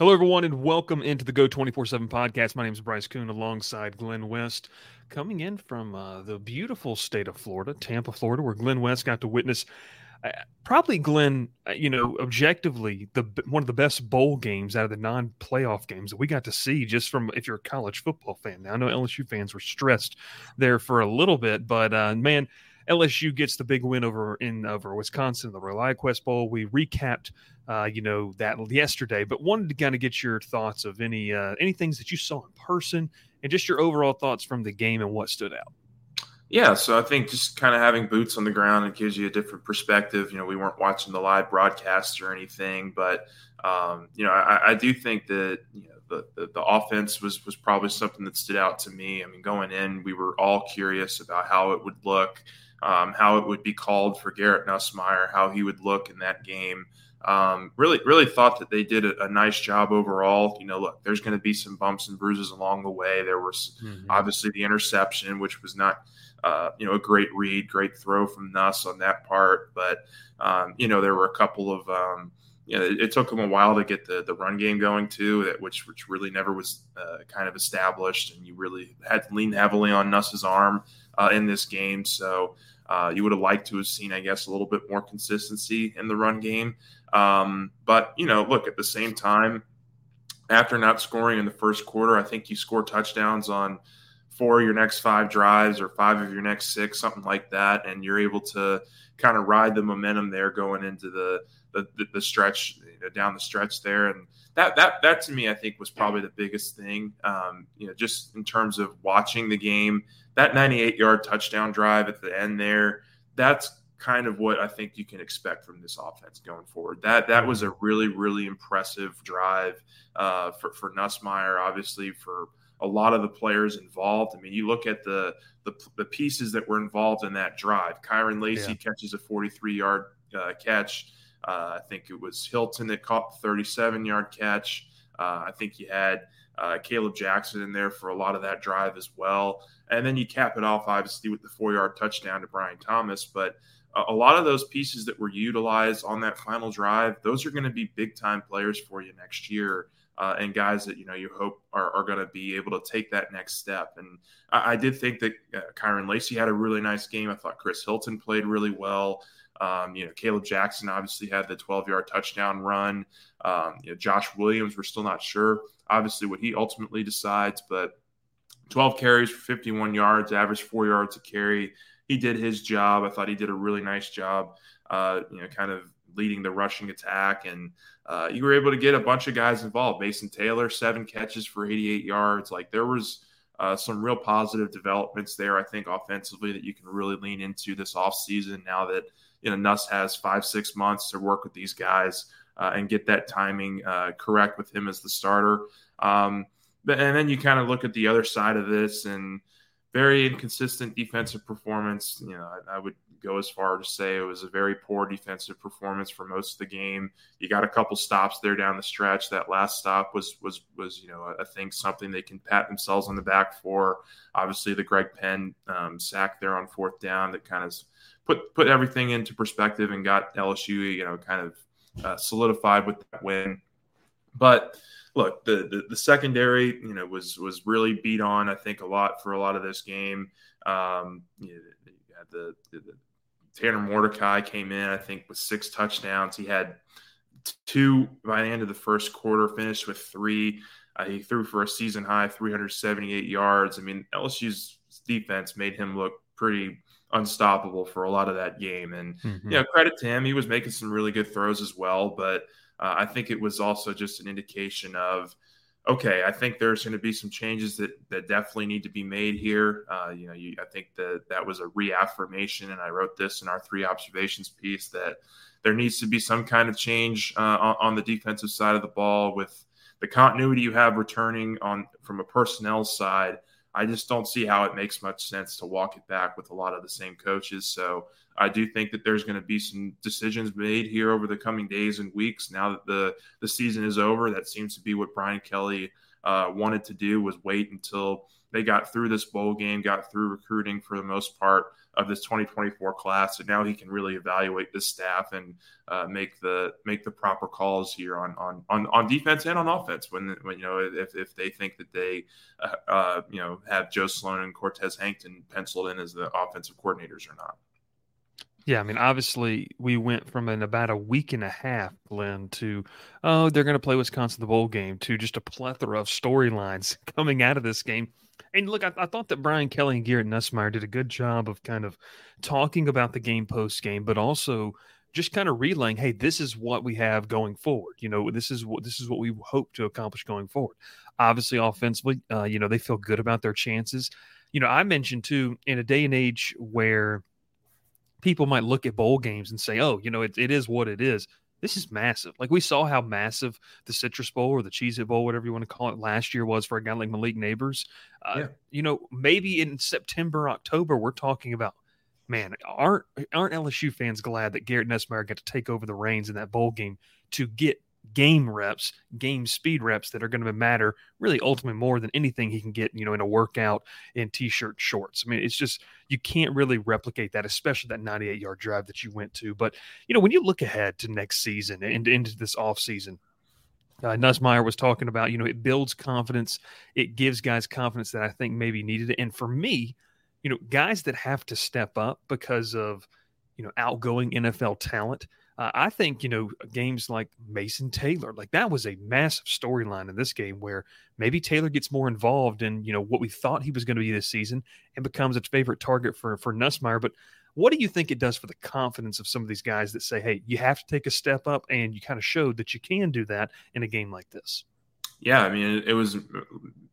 Hello, everyone, and welcome into the Go 24-7 podcast. My name is Bryce Koon alongside Glen West coming in from uh, the beautiful state of Florida, Tampa, Florida, where Glen West got to witness uh, probably Glen, uh, you know, objectively the one of the best bowl games out of the non-playoff games that we got to see. Just from if you're a college football fan, now I know LSU fans were stressed there for a little bit, but uh, man. LSU gets the big win over in over Wisconsin, the ReliaQuest Bowl. We recapped, uh, you know, that yesterday, but wanted to kind of get your thoughts of any uh, any things that you saw in person, and just your overall thoughts from the game and what stood out. Yeah, so I think just kind of having boots on the ground it gives you a different perspective. You know, we weren't watching the live broadcast or anything, but um, you know, I, I, do think that you know the, the, the offense was was probably something that stood out to me. I mean, going in, we were all curious about how it would look, um, how it would be called for Garrett Nussmeier, how he would look in that game. Um, really, really thought that they did a, a, nice job overall. You know, look, there's going to be some bumps and bruises along the way. There was mm-hmm. obviously the interception, which was not, uh, you know, a great read, great throw from Nuss on that part. But um, you know, there were a couple of, um, you know, it, took them a while to get the the run game going too, that which which really never was uh, kind of established, and you really had to lean heavily on Nuss's arm uh, in this game. So. Uh, you would have liked to have seen, I guess, a little bit more consistency in the run game. Um, but you know, look at the same time, after not scoring in the first quarter, I think you score touchdowns on four of your next five drives or five of your next six, something like that, and you're able to kind of ride the momentum there going into the the, the, the stretch you know, down the stretch there, and that that that to me I think was probably the biggest thing. Um, you know, just in terms of watching the game, that 98 yard touchdown drive at the end there, that's kind of what I think you can expect from this offense going forward. That that was a really really impressive drive uh, for for Nussmeier, obviously for a lot of the players involved. I mean, you look at the the, the pieces that were involved in that drive. Kyren Lacy yeah. catches a 43 yard uh, catch. Uh, I think it was Hilton that caught the 37 yard catch. Uh, I think you had uh, Kaleb Jackson in there for a lot of that drive as well. And then you cap it off, obviously, with the four yard touchdown to Brian Thomas. But a lot of those pieces that were utilized on that final drive, those are going to be big time players for you next year. Uh, and guys that you know you hope are, are going to be able to take that next step. And I, I did think that uh, Kyren Lacy had a really nice game. I thought Chris Hilton played really well. Um, you know, Kaleb Jackson obviously had the 12 yard touchdown run. Um, you know, Josh Williams, we're still not sure, obviously, what he ultimately decides, but 12 carries for 51 yards, average four yards a carry. He did his job. I thought he did a really nice job, uh, you know, kind of leading the rushing attack. And uh, you were able to get a bunch of guys involved. Mason Taylor, seven catches for 88 yards. Like there was uh, some real positive developments there, I think, offensively that you can really lean into this offseason now that, you know, Nuss has five, six months to work with these guys uh, and get that timing uh, correct with him as the starter. Um, but, and then you kind of look at the other side of this and very inconsistent defensive performance. You know, I, I, would go as far to say it was a very poor defensive performance for most of the game. You got a couple stops there down the stretch. That last stop was was was you know I think something they can pat themselves on the back for. Obviously, the Greg Penn um, sack there on fourth down that kind of put put everything into perspective and got LSU you know kind of uh, solidified with that win. But look, the, the, the secondary, you know, was was really beat on. I think a lot for a lot of this game. Um, you know, the, the, the Tanner Mordecai came in, I think, with six touchdowns. He had two by the end of the first quarter, finished with three. Uh, he threw for a season high 378 yards. I mean, LSU's defense made him look pretty unstoppable for a lot of that game. And, mm-hmm. you know, credit to him. He was making some really good throws as well. But uh, I think it was also just an indication of, okay, I think there's going to be some changes that that definitely need to be made here. Uh, you know, you, I think that that was a reaffirmation, and I wrote this in our three observations piece that there needs to be some kind of change uh, on, on, the defensive side of the ball with the continuity you have returning on from a personnel side. I just don't see how it makes much sense to walk it back with a lot of the same coaches. So I do think that there's going to be some decisions made here over the coming days and weeks. Now that the the season is over, that seems to be what Brian Kelly uh, wanted to do was wait until they got through this bowl game, got through recruiting for the most part of this 2024 class, and now he can really evaluate the staff and uh, make the make the proper calls here on on on, on defense and on offense. When, when you know if, if they think that they uh, uh you know have Joe Sloan and Cortez Hankton penciled in as the offensive coordinators or not. Yeah, I mean, obviously, we went from an about a week and a half, Glen, to oh, they're going to play Wisconsin the bowl game, to just a plethora of storylines coming out of this game. And look, I, I, thought that Brian Kelly and Garrett Nussmeier did a good job of kind of talking about the game post game, but also just kind of relaying, hey, this is what we have going forward. You know, this is what this is what we hope to accomplish going forward. Obviously, offensively, uh, you know, they feel good about their chances. You know, I mentioned too in a day and age where people might look at bowl games and say, oh, you know, it, it is what it is. This is massive. Like we saw how massive the Citrus Bowl or the Cheez It Bowl, whatever you want to call it, last year was for a guy like Malik Nabers. Uh, yeah. You know, maybe in September, October, we're talking about, man, aren't aren't LSU fans glad that Garrett Nussmeier got to take over the reins in that bowl game to get game reps, game speed reps that are going to matter really ultimately more than anything he can get, you know, in a workout in t-shirt shorts. I mean, it's just you can't really replicate that, especially that 98 yard drive that you went to. But you know, when you look ahead to next season and into this off season, uh, Nussmeier was talking about, you know, it builds confidence. It gives guys confidence that I think maybe needed. And for me, you know, guys that have to step up because of, you know, outgoing NFL talent – uh, I think, you know, games like Mason Taylor, like that was a massive storyline in this game where maybe Taylor gets more involved in, you know, what we thought he was going to be this season and becomes a favorite target for, for Nussmeier. But what do you think it does for the confidence of some of these guys that say, hey, you have to take a step up and you kind of showed that you can do that in a game like this? Yeah, I mean, it, was you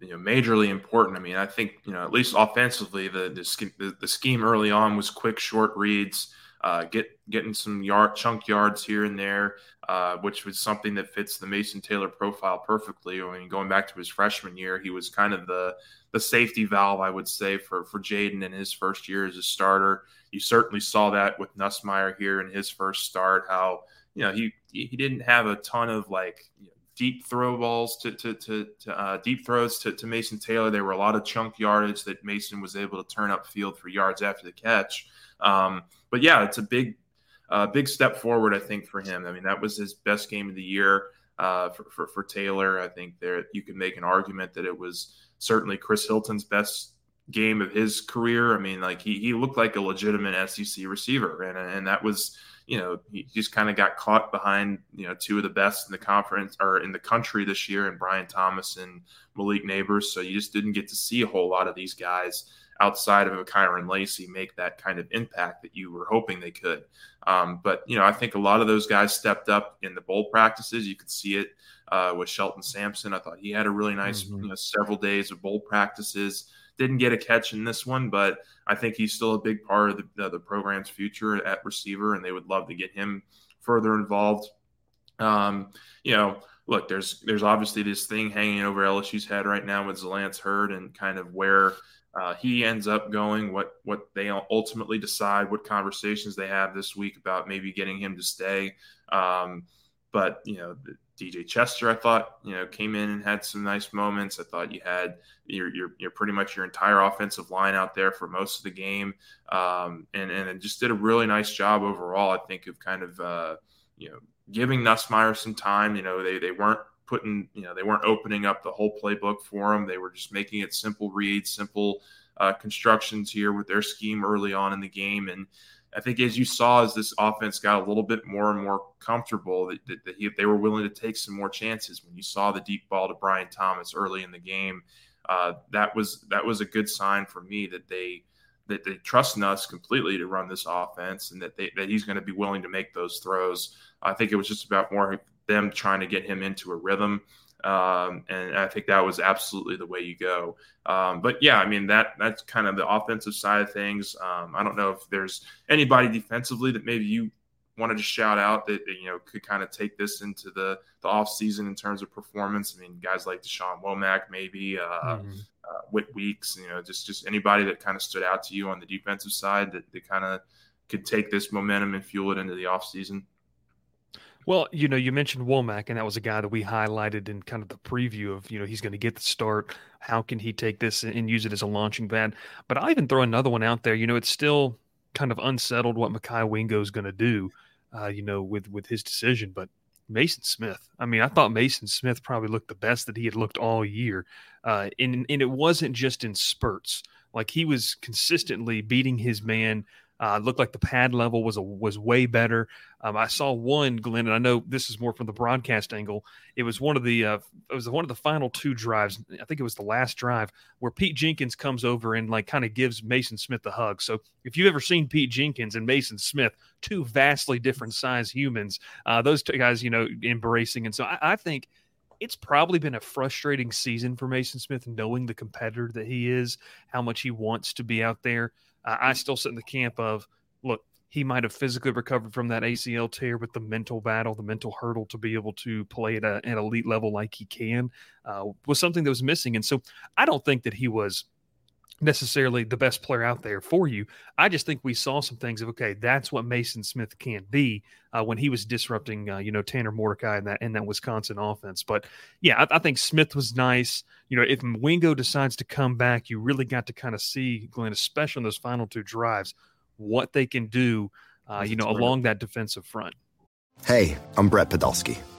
know majorly important. I mean, I think you know at least offensively, the, the, the scheme early on was quick, short reads uh, get getting some yard chunk yards here and there, uh, which was something that fits the Mason Taylor profile perfectly. I mean, going back to his freshman year, he was kind of the the safety valve, I would say, for for Jayden in his first year as a starter. You certainly saw that with Nussmeier here in his first start. How you know he he didn't have a ton of like you know, deep throw balls to to, to, to uh, deep throws to, to Mason Taylor. There were a lot of chunk yardage that Mason was able to turn up field for yards after the catch. Um, but yeah, it's a big, uh, big step forward, I think, for him. I mean, that was his best game of the year. uh, for, for, for Taylor. I think there you can make an argument that it was certainly Chris Hilton's best game of his career. I mean, like he he looked like a legitimate SEC receiver, and and that was you know he just kind of got caught behind you know two of the best in the conference or in the country this year, and Brian Thomas and Malik Nabers. So you just didn't get to see a whole lot of these guys outside of a Kyren Lacy make that kind of impact that you were hoping they could. Um, but you know, I think a lot of those guys stepped up in the bowl practices. You could see it uh, with Shelton Sampson. I thought he had a really nice mm-hmm. you know, several days of bowl practices. Didn't get a catch in this one, but I think he's still a big part of the, the program's future at receiver, and they would love to get him further involved. Um, you know, look, there's there's obviously this thing hanging over LSU's head right now with Zalance Heard and kind of where uh, he ends up going, what what they ultimately decide, what conversations they have this week about maybe getting him to stay. Um, but you know, DJ Chester, I thought you know came in and had some nice moments. I thought you had your your, your pretty much your entire offensive line out there for most of the game, um, and and just did a really nice job overall. I think of kind of uh, you know giving Nussmeier some time. You know, they they weren't putting, you know, they weren't opening up the whole playbook for them. They were just making it simple reads, simple uh, constructions here with their scheme early on in the game. And I think as you saw, as this offense got a little bit more and more comfortable, that, that, that he, they were willing to take some more chances. When you saw the deep ball to Brian Thomas early in the game, uh, that was that was a good sign for me that they that they trust Nuss completely to run this offense and that they, that he's going to be willing to make those throws. I think it was just about more them trying to get him into a rhythm. Um, and I think that was absolutely the way you go. Um, but yeah, I mean that that's kind of the offensive side of things. Um, I don't know if there's anybody defensively that maybe you wanted to shout out that, that you know could kind of take this into the the off season in terms of performance. I mean, guys like Da'Shawn Womack, maybe uh, mm-hmm. uh, Whit Weeks, you know, just just anybody that kind of stood out to you on the defensive side that, that kind of could take this momentum and fuel it into the off season. Well, you know, you mentioned Womack, and that was a guy that we highlighted in kind of the preview of, you know, he's going to get the start. How can he take this and use it as a launching pad? But I even throw another one out there. You know, it's still kind of unsettled what Mekhi Wingo is going to do, uh, you know, with with his decision. But Mason Smith, I mean, I thought Mason Smith probably looked the best that he had looked all year, uh, and and it wasn't just in spurts. Like he was consistently beating his man uh, looked like the pad level was a, was way better. Um, I saw one, Glen, and I know this is more from the broadcast angle. It was one of the uh, it was one of the final two drives. I think it was the last drive where Pete Jenkins comes over and like kind of gives Mason Smith a hug. So if you've ever seen Pete Jenkins and Mason Smith, two vastly different size humans, uh, those two guys, you know, embracing. And so I, I think it's probably been a frustrating season for Mason Smith, knowing the competitor that he is, how much he wants to be out there. I still sit in the camp of look, he might have physically recovered from that ACL tear, but the mental battle, the mental hurdle to be able to play at a, an elite level like he can uh, was something that was missing. And so I don't think that he was necessarily the best player out there for you. I just think we saw some things of okay, that's what Mason Smith can be uh, when he was disrupting, uh, you know, Tanner Mordecai in that in that Wisconsin offense. But yeah, I, I, think Smith was nice. You know, if Wingo decides to come back, you really got to kind of see Glen, especially in those final two drives, what they can do. Uh, you know, along that defensive front. Hey, I'm Brett Podolsky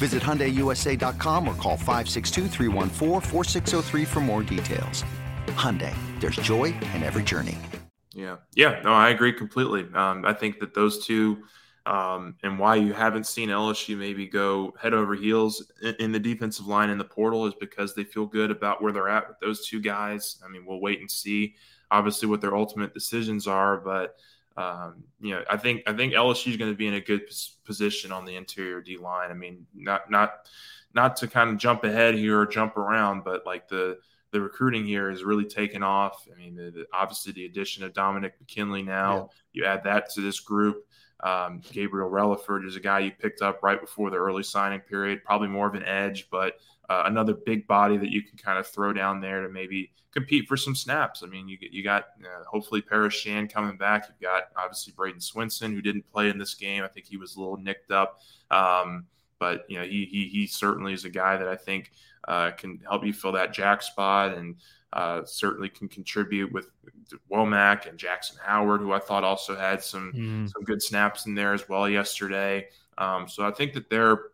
Visit HyundaiUSA.com or call 562 for more details. Hyundai, there's joy in every journey. Yeah, yeah, no, I agree completely. Um, I think that those two, um, and why you haven't seen LSU maybe go head over heels in, in, the defensive line in the portal is because they feel good about where they're at with those two guys. I mean, we'll wait and see, obviously, what their ultimate decisions are, but um, you know, I think I think LSU is going to be in a good position on the interior D line. I mean, not not not to kind of jump ahead here or jump around, but like the the recruiting here is really taken off. I mean, the, the, obviously the addition of Dominic McKinley now, yeah. you add that to this group. Um, Gabriel Relaford is a guy you picked up right before the early signing period, probably more of an edge, but uh, another big body that you can kind of throw down there to maybe compete for some snaps. I mean, you you got uh, hopefully Paris Shand coming back. You've got obviously Bradyn Swinson who didn't play in this game. I think he was a little nicked up, um, but you know he, he he certainly is a guy that I think uh, can help you fill that jack spot and. Uh, certainly can contribute with Womack and Jackson Howard, who I thought also had some mm. some good snaps in there as well yesterday. Um, so I think that they're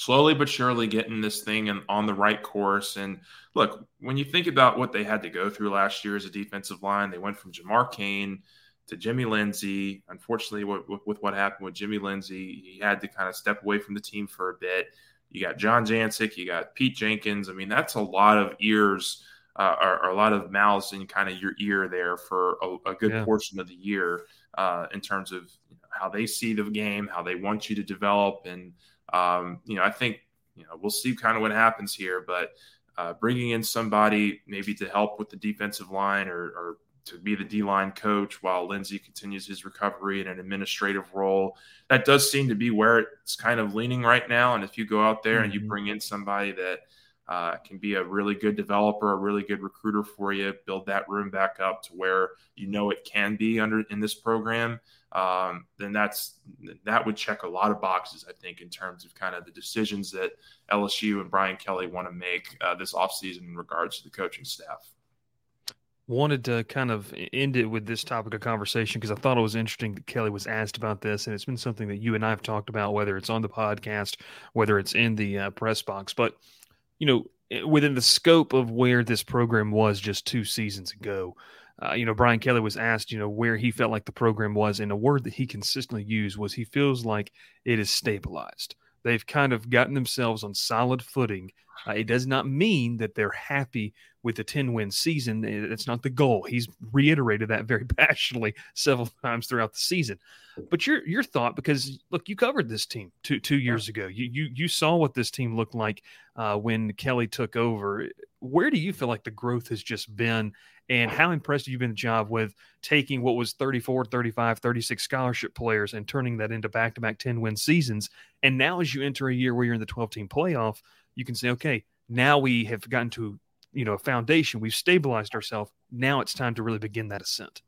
slowly but surely getting this thing and on the right course. And look, when you think about what they had to go through last year as a defensive line, they went from Jamar Cain to Jimmy Lindsey. Unfortunately, with, with, what happened with Jimmy Lindsey, he had to kind of step away from the team for a bit. You got John Jancek, you got Pete Jenkins. I mean, that's a lot of ears uh, or, or, a lot of mouths in kind of your ear there for a, a good yeah. portion of the year uh, in terms of how they see the game, how they want you to develop, and um, you know, I think you know we'll see kind of what happens here, but uh, bringing in somebody maybe to help with the defensive line or, or to be the D line coach while Lindsey continues his recovery in an administrative role. That does seem to be where it's kind of leaning right now. And if you go out there mm-hmm. and you mm-hmm. bring in somebody that uh, can be a really good developer, a really good recruiter for you, build that room back up to where you know it can be under in this program um, then that's that would check a lot of boxes, I think, in terms of kind of the decisions that LSU and Brian Kelly want to make uh, this offseason in regards to the coaching staff. Wanted to kind of end it with this topic of conversation because I thought it was interesting that Kelly was asked about this, and it's been something that you and I have talked about, whether it's on the podcast, whether it's in the uh, press box. But you know, within the scope of where this program was just two seasons ago, uh, you know, Brian Kelly was asked, you know, where he felt like the program was, and a word that he consistently used was he feels like it is stabilized. They've kind of gotten themselves on solid footing. Uh, it does not mean that they're happy with the 10 win season. It's not the goal. He's reiterated that very passionately several times throughout the season. But your your thought, because look, you covered this team two two years ago. You you you saw what this team looked like uh, when Kelly took over. Where do you feel like the growth has just been and how impressed have you been job with taking what was 34 35 36 scholarship players and turning that into back-to-back 10 win seasons and now as you enter a year where you're in the 12 team playoff you can say okay now we have gotten to you know a foundation we've stabilized ourselves now it's time to really begin that ascent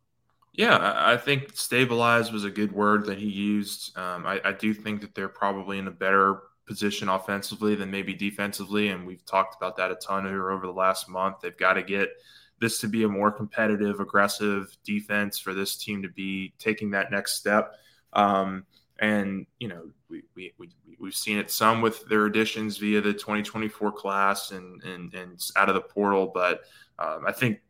yeah, I think stabilize was a good word that he used. Um, I, I, do think that they're probably in a better position offensively than maybe defensively, and we've talked about that a ton here over the last month. They've got to get this to be a more competitive, aggressive defense for this team to be taking that next step. Um, and you know, we, we, we we've seen it some with their additions via the 2024 class and and, and out of the portal, but um, I think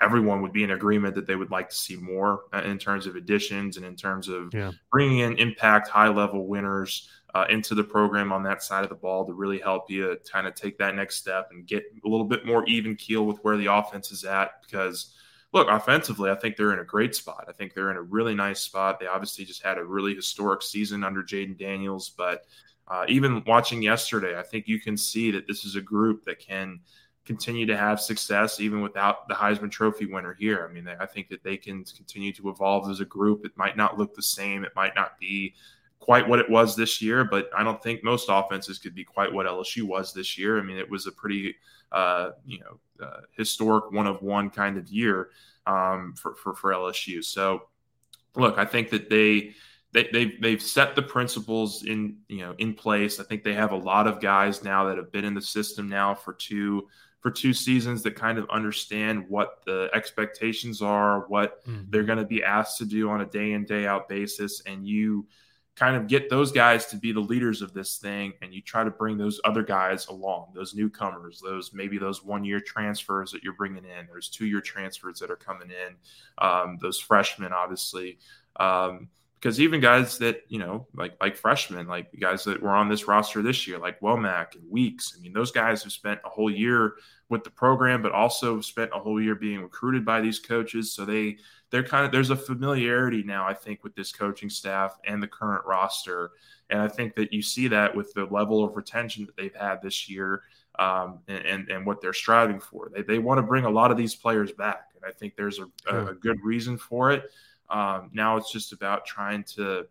everyone would be in agreement that they would like to see more uh, in terms of additions and in terms of yeah. bringing in impact high level winners uh, into the program on that side of the ball to really help you kind of take that next step and get a little bit more even keel with where the offense is at. Because, look, offensively, I think they're in a great spot. I think they're in a really nice spot. They obviously just had a really historic season under Jayden Daniels. But uh, even watching yesterday, I think you can see that this is a group that can continue to have success even without the Heisman Trophy winner here. I mean, I think that they can continue to evolve as a group. It might not look the same. It might not be quite what it was this year, but I don't think most offenses could be quite what LSU was this year. I mean, it was a pretty, uh, you know, uh, historic one of one kind of year um, for, for, for LSU. So, look, I think that they, they they've they've set the principles in you know in place. I think they have a lot of guys now that have been in the system now for two for two seasons that kind of understand what the expectations are, what mm-hmm. they're going to be asked to do on a day in day out basis, and you kind of get those guys to be the leaders of this thing and you try to bring those other guys along those newcomers those maybe those one year transfers that you're bringing in there's two year transfers that are coming in um, those freshmen obviously. Um, because even guys that you know like like freshmen like the guys that were on this roster this year like womack and weeks i mean those guys have spent a whole year with the program but also spent a whole year being recruited by these coaches. So they they're kind of there's a familiarity now i think with this coaching staff and the current roster. And i think that you see that with the level of retention that they've had this year um, and, and, and what they're striving for. They, they want to bring a lot of these players back and i think there's a, a, a good reason for it um, now it's just about trying to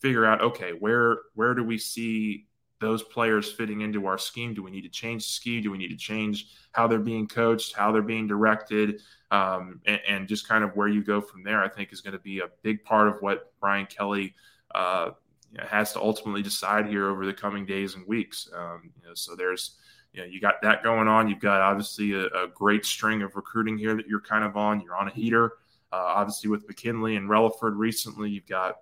figure out okay, where where do we see those players fitting into our scheme? Do we need to change the scheme? Do we need to change how they're being coached, how they're being directed, um, and, and, just kind of where you go from there? I think is going to be a big part of what Brian Kelly uh, has to ultimately decide here over the coming days and weeks. Um, you know, so there's you know you got that going on. You've got obviously a, a, great string of recruiting here that you're kind of on. You're on a heater. Uh, obviously, with McKinley and Relaford recently, you've got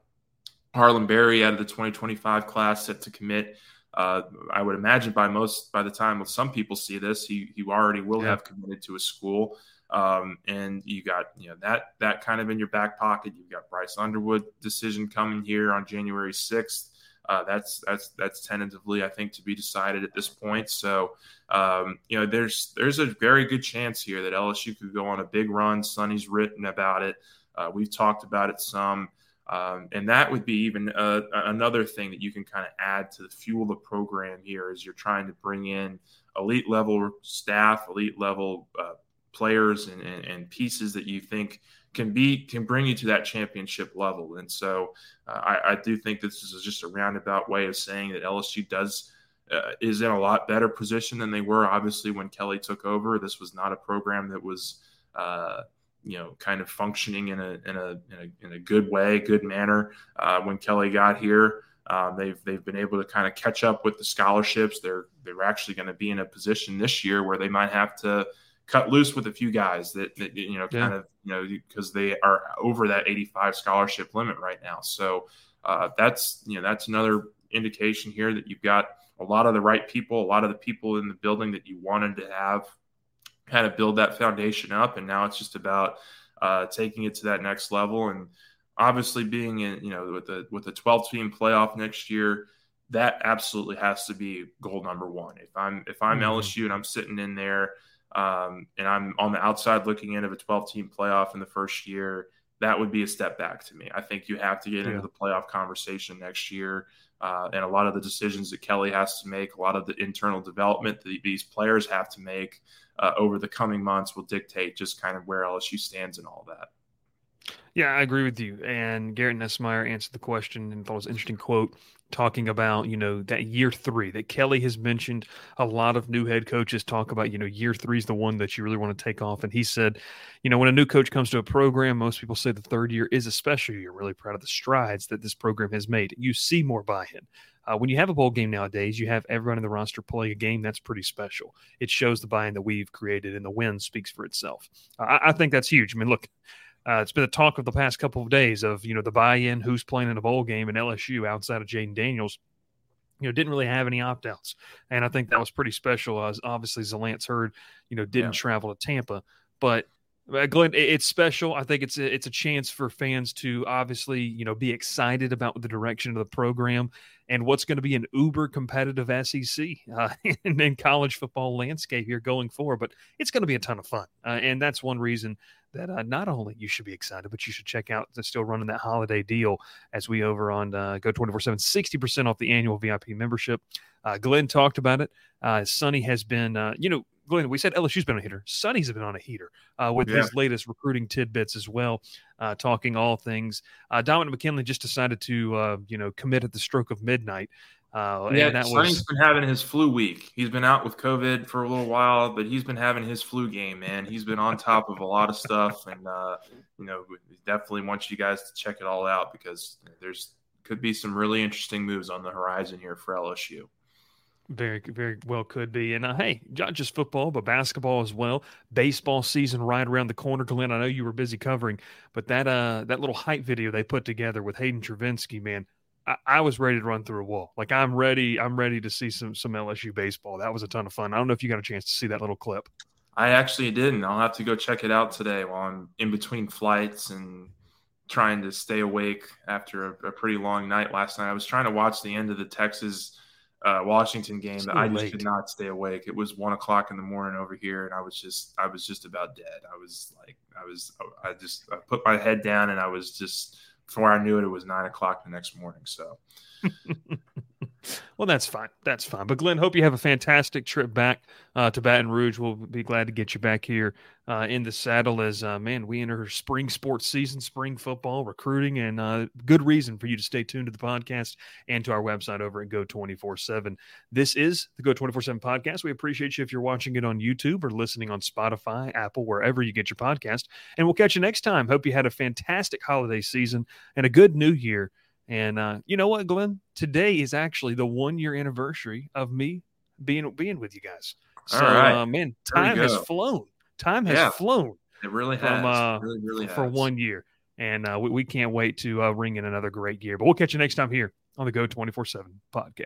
Harlem Berry out of the 2025 class set to commit. Uh, I would imagine by most by the time some people see this, he he already will yeah. have committed to a school. Um, and you got you know that that kind of in your back pocket. You've got Bryce Underwood decision coming here on January 6th. Uh, that's that's that's tentatively, I think, to be decided at this point. So, um, you know, there's there's a very good chance here that LSU could go on a big run. Sonny's written about it. Uh, we've talked about it some, um, and that would be even uh, another thing that you can kind of add to the fuel the program here as you're trying to bring in elite level staff, elite level uh, players, and, and, and pieces that you think can be can bring you to that championship level. And so uh, I, I, do think this is just a roundabout way of saying that LSU does uh, is in a lot better position than they were. Obviously, when Kelly took over, this was not a program that was uh, you know kind of functioning in a in a in a, in a good way, good manner. Uh, when Kelly got here. Um, they've they've been able to kind of catch up with the scholarships. They're they're actually going to be in a position this year where they might have to cut loose with a few guys that, that you know kind yeah. of you know because they are over that 85 scholarship limit right now so uh, that's you know that's another indication here that you've got a lot of the right people a lot of the people in the building that you wanted to have kind of build that foundation up and now it's just about uh, taking it to that next level and obviously being in you know with the with the 12 team playoff next year that absolutely has to be goal number one if i'm if i'm mm-hmm. lsu and i'm sitting in there um, and I'm on the outside looking in of a 12 team playoff in the first year, that would be a step back to me. I think you have to get yeah. into the playoff conversation next year. Uh, and a lot of the decisions that Kelly has to make, a lot of the internal development that these players have to make uh, over the coming months will dictate just kind of where LSU stands and all that. Yeah, I agree with you. And Garrett Nussmeier answered the question and thought it was an interesting quote talking about, you know, that year three that Kelly has mentioned. A lot of new head coaches talk about, you know, year three is the one that you really want to take off. And he said, you know, when a new coach comes to a program, most people say the third year is a special year. Really proud of the strides that this program has made. You see more buy in. Uh, when you have a bowl game nowadays, you have everyone in the roster play a game that's pretty special. It shows the buy-in that we've created, and the win speaks for itself. I, I think that's huge. I mean, look, uh, it's been a talk of the past couple of days of you know the buy-in, who's playing in a bowl game, and LSU outside of Jayden Daniels, you know, didn't really have any opt-outs, and I think that was pretty special. As obviously, Zalance Heard, you know, didn't yeah. travel to Tampa, but Glen, it's special. I think it's a, it's a chance for fans to obviously you know be excited about the direction of the program and what's going to be an uber competitive SEC uh, in, in, college football landscape here going forward. But it's going to be a ton of fun, uh, and that's one reason that uh, not only you should be excited, but you should check out the still running that holiday deal as we over on uh, Go 24 7, 60% off the annual VIP membership. Uh, Glen talked about it. Uh, Sonny has been, uh, you know, Glen, we said LSU's been on a heater. Sonny's been on a heater uh, with yeah. his latest recruiting tidbits as well, talking all things. Dominic McKinley just decided to, you know, commit at the stroke of midnight. Uh, yeah, that Sonny's was... been having his flu week. He's been out with COVID for a little while, but he's been having his flu game, man. He's been on top of a lot of stuff, and uh, you know, definitely want you guys to check it all out because there's could be some really interesting moves on the horizon here for LSU. Very, very well could be. And uh, hey, not just football, but basketball as well. Baseball season right around the corner. Glen, I know you were busy covering, but that uh that little hype video they put together with Hayden Travinski, man, I, I, was ready to run through a wall. Like I'm ready. I'm ready to see some some LSU baseball. That was a ton of fun. I don't know if you got a chance to see that little clip. I actually didn't. I'll have to go check it out today while I'm in between flights and trying to stay awake after a, a pretty long night last night. I was trying to watch the end of the Texas uh, Washington game that I just could not stay awake. It was one o'clock in the morning over here, and I was just I was just about dead. I was like I was I just I put my head down and I was just before I knew it, it was nine o'clock the next morning. So well, that's fine. That's fine. But Glen, hope you have a fantastic trip back uh, to Baton Rouge. We'll be glad to get you back here uh, in the saddle as uh, man we enter spring sports season, spring football, recruiting, and uh, good reason for you to stay tuned to the podcast and to our website over at Go Twenty Four Seven. This is the Go Twenty Four Seven podcast. We appreciate you if you're watching it on YouTube or listening on Spotify, Apple, wherever you get your podcast. And we'll catch you next time. Hope you had a fantastic holiday season and a good New Year. And uh, you know what, Glen? Today is actually the one year anniversary of me being being with you guys. So, uh, man, time has flown. Time has yeah, flown. It really has. From, uh, really, really for one year, and uh, we, we can't wait to uh, ring in another great year. But we'll catch you next time here on the Go twenty four seven podcast.